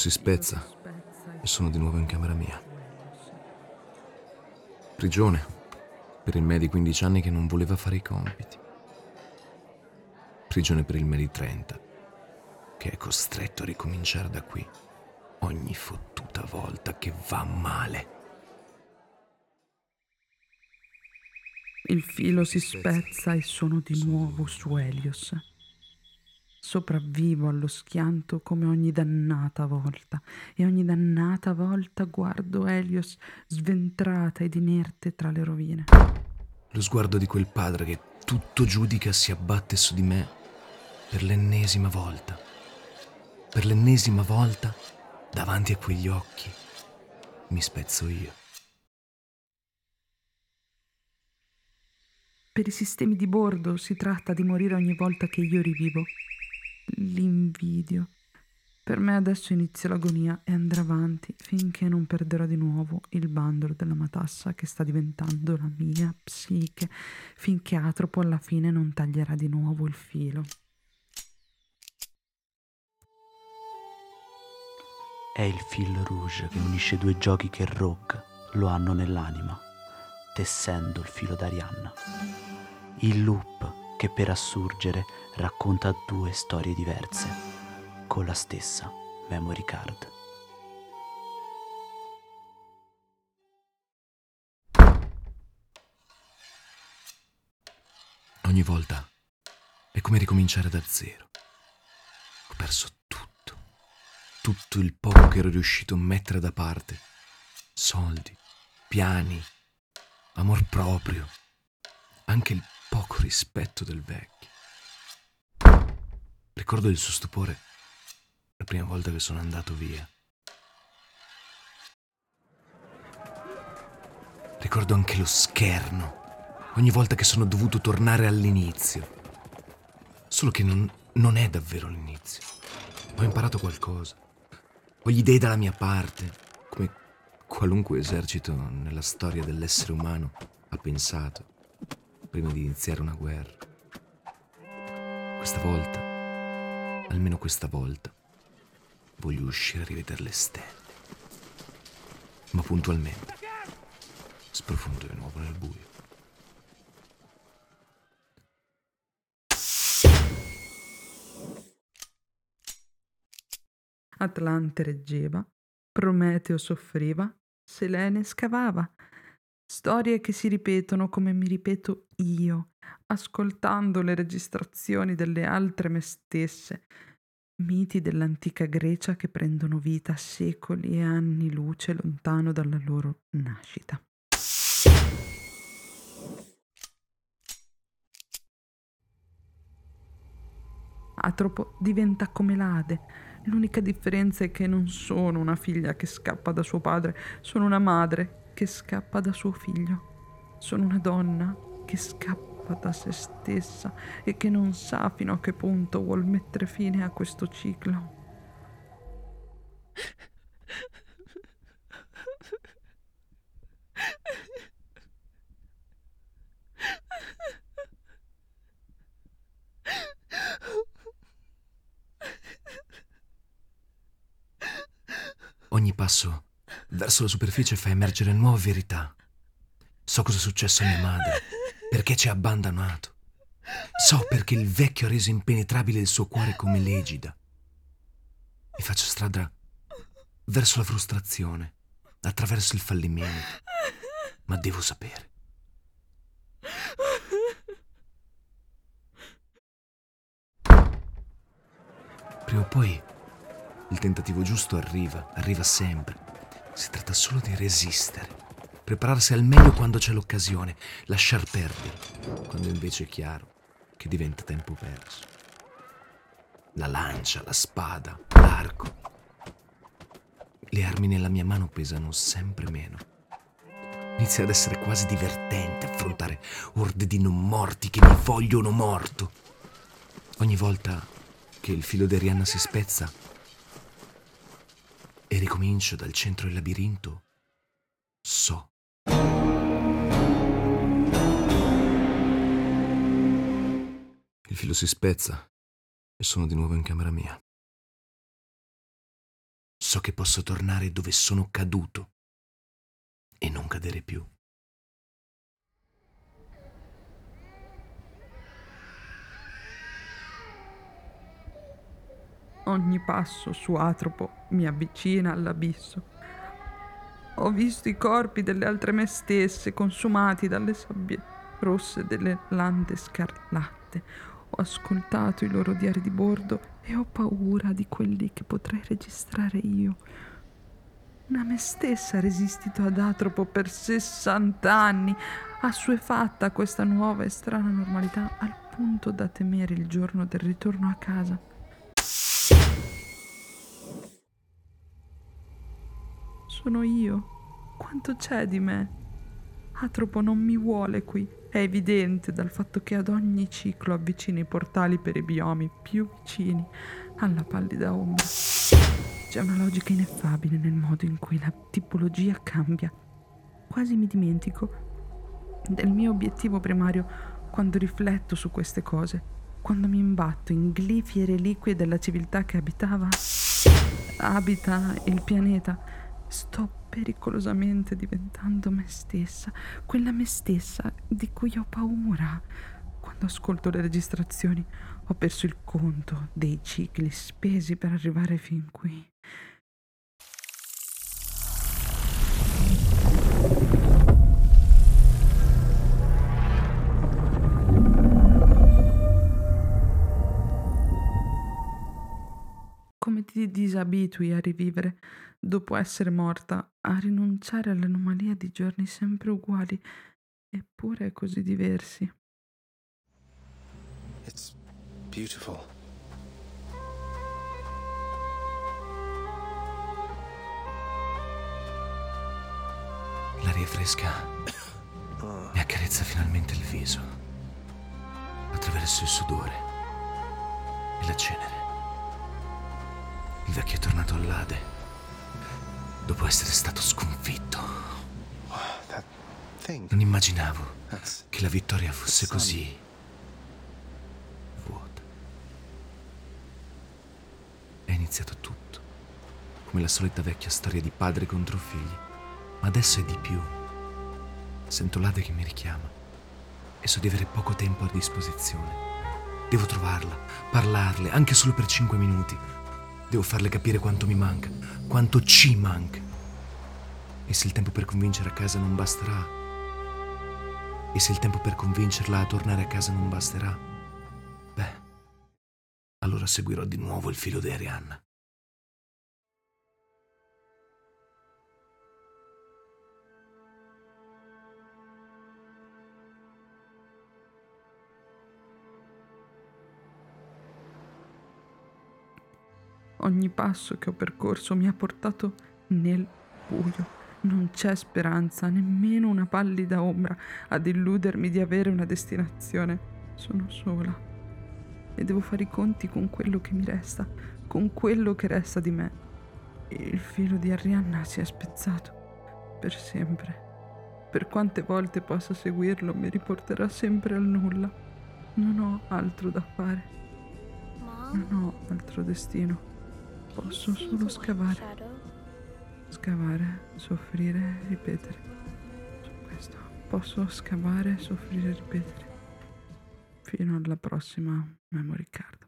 Si spezza e sono di nuovo in camera mia. Prigione per il me di 15 anni che non voleva fare i compiti. Prigione per il me di 30 che è costretto a ricominciare da qui ogni fottuta volta che va male. Il filo si spezza e sono di nuovo su Helios. Sopravvivo allo schianto come ogni dannata volta e ogni dannata volta guardo Helios sventrata ed inerte tra le rovine. Lo sguardo di quel padre che tutto giudica si abbatte su di me per l'ennesima volta. Per l'ennesima volta davanti a quegli occhi mi spezzo io. Per i sistemi di bordo si tratta di morire ogni volta che io rivivo l'invidio. Per me adesso inizia l'agonia e andrà avanti finché non perderò di nuovo il bandolo della matassa che sta diventando la mia psiche, finché Atropo alla fine non taglierà di nuovo il filo. È il fil rouge che unisce due giochi che Rogue lo hanno nell'anima, tessendo il filo d'Arianna. Il loop che per assurgere racconta due storie diverse, con la stessa memory card. Ogni volta è come ricominciare da zero. Ho perso tutto, tutto il poco che ero riuscito a mettere da parte. Soldi, piani, amor proprio, anche il poco rispetto del vecchio. Ricordo il suo stupore la prima volta che sono andato via. Ricordo anche lo scherno ogni volta che sono dovuto tornare all'inizio. Solo che non, non è davvero l'inizio. Ho imparato qualcosa. Ho gli dei dalla mia parte, come qualunque esercito nella storia dell'essere umano ha pensato prima di iniziare una guerra. Questa volta, almeno questa volta, voglio uscire a rivedere le stelle. Ma puntualmente sprofondo di nuovo nel buio. Atlante reggeva, Prometeo soffriva, Selene scavava. Storie che si ripetono come mi ripeto io, ascoltando le registrazioni delle altre me stesse. Miti dell'antica Grecia che prendono vita secoli e anni luce lontano dalla loro nascita. Atropo diventa come l'Ade. L'unica differenza è che non sono una figlia che scappa da suo padre, sono una madre che scappa da suo figlio. Sono una donna che scappa da se stessa e che non sa fino a che punto vuol mettere fine a questo ciclo. Ogni passo verso la superficie fa emergere nuove verità. So cosa è successo a mia madre, perché ci ha abbandonato. So perché il vecchio ha reso impenetrabile il suo cuore come l'egida. Mi faccio strada verso la frustrazione, attraverso il fallimento, ma devo sapere. Prima o poi il tentativo giusto arriva, arriva sempre. Si tratta solo di resistere, prepararsi al meglio quando c'è l'occasione, lasciar perdere, quando invece è chiaro che diventa tempo perso. La lancia, la spada, l'arco. Le armi nella mia mano pesano sempre meno. Inizia ad essere quasi divertente affrontare orde di non morti che mi vogliono morto. Ogni volta che il filo di Arianna si spezza, ricomincio dal centro del labirinto, so. Il filo si spezza e sono di nuovo in camera mia. so che posso tornare dove sono caduto e non cadere più. Ogni passo su Atropo mi avvicina all'abisso. Ho visto i corpi delle altre me stesse consumati dalle sabbie rosse delle lande scarlatte. Ho ascoltato i loro diari di bordo e ho paura di quelli che potrei registrare io. Una me stessa ha resistito ad Atropo per 60 anni, assuefatta a questa nuova e strana normalità al punto da temere il giorno del ritorno a casa. Sono io. Quanto c'è di me? Atropo non mi vuole qui. È evidente dal fatto che ad ogni ciclo avvicina i portali per i biomi più vicini alla pallida ombra. C'è una logica ineffabile nel modo in cui la tipologia cambia. Quasi mi dimentico del mio obiettivo primario quando rifletto su queste cose, quando mi imbatto in glifi e reliquie della civiltà che abitava, abita il pianeta Sto pericolosamente diventando me stessa, quella me stessa di cui ho paura. Quando ascolto le registrazioni ho perso il conto dei cicli spesi per arrivare fin qui. Come ti disabitui a rivivere dopo essere morta, a rinunciare all'anomalia di giorni sempre uguali, eppure così diversi. It's beautiful. L'aria fresca mi accarezza finalmente il viso, attraverso il sudore e la cenere. Il vecchio è tornato all'Ade, dopo essere stato sconfitto. Non immaginavo che la vittoria fosse così vuota. È iniziato tutto, come la solita vecchia storia di padre contro figli, ma adesso è di più. Sento l'Ade che mi richiama e so di avere poco tempo a disposizione. Devo trovarla, parlarle, anche solo per cinque minuti. Devo farle capire quanto mi manca, quanto ci manca. E se il tempo per convincere a casa non basterà, e se il tempo per convincerla a tornare a casa non basterà, beh, allora seguirò di nuovo il filo di Arianna. Ogni passo che ho percorso mi ha portato nel buio. Non c'è speranza, nemmeno una pallida ombra ad illudermi di avere una destinazione. Sono sola e devo fare i conti con quello che mi resta, con quello che resta di me. Il filo di Arianna si è spezzato per sempre. Per quante volte possa seguirlo mi riporterà sempre al nulla. Non ho altro da fare, non ho altro destino. Posso solo scavare. Scavare, soffrire, ripetere. Su questo. Posso scavare, soffrire, ripetere. Fino alla prossima memory card.